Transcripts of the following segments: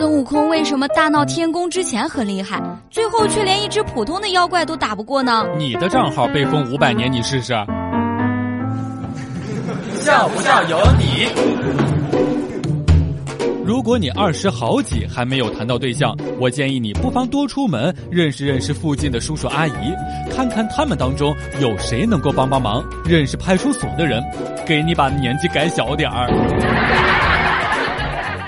孙悟空为什么大闹天宫之前很厉害，最后却连一只普通的妖怪都打不过呢？你的账号被封五百年，你试试。笑不笑由你。如果你二十好几还没有谈到对象，我建议你不妨多出门认识认识附近的叔叔阿姨，看看他们当中有谁能够帮帮忙。认识派出所的人，给你把年纪改小点儿。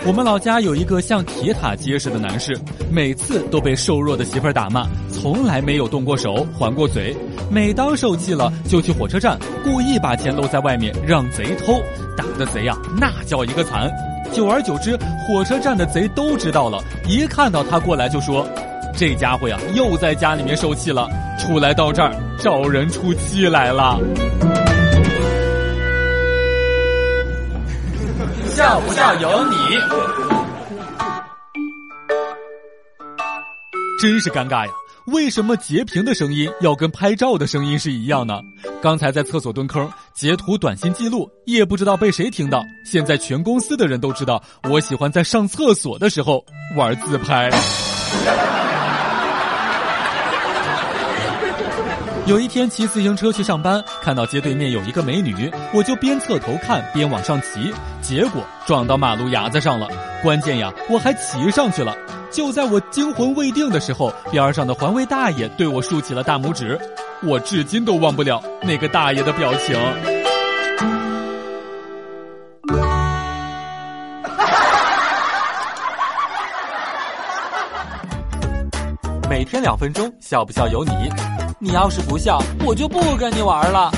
我们老家有一个像铁塔结实的男士，每次都被瘦弱的媳妇儿打骂，从来没有动过手还过嘴。每当受气了，就去火车站故意把钱露在外面让贼偷，打的贼啊那叫一个惨。久而久之，火车站的贼都知道了，一看到他过来就说：“这家伙呀，又在家里面受气了，出来到这儿找人出气来了。”笑不笑由你。真是尴尬呀！为什么截屏的声音要跟拍照的声音是一样呢？刚才在厕所蹲坑截图短信记录，也不知道被谁听到。现在全公司的人都知道，我喜欢在上厕所的时候玩自拍。有一天骑自行车去上班，看到街对面有一个美女，我就边侧头看边往上骑，结果撞到马路牙子上了。关键呀，我还骑上去了。就在我惊魂未定的时候，边上的环卫大爷对我竖起了大拇指，我至今都忘不了那个大爷的表情。每天两分钟，笑不笑由你。你要是不笑，我就不跟你玩了。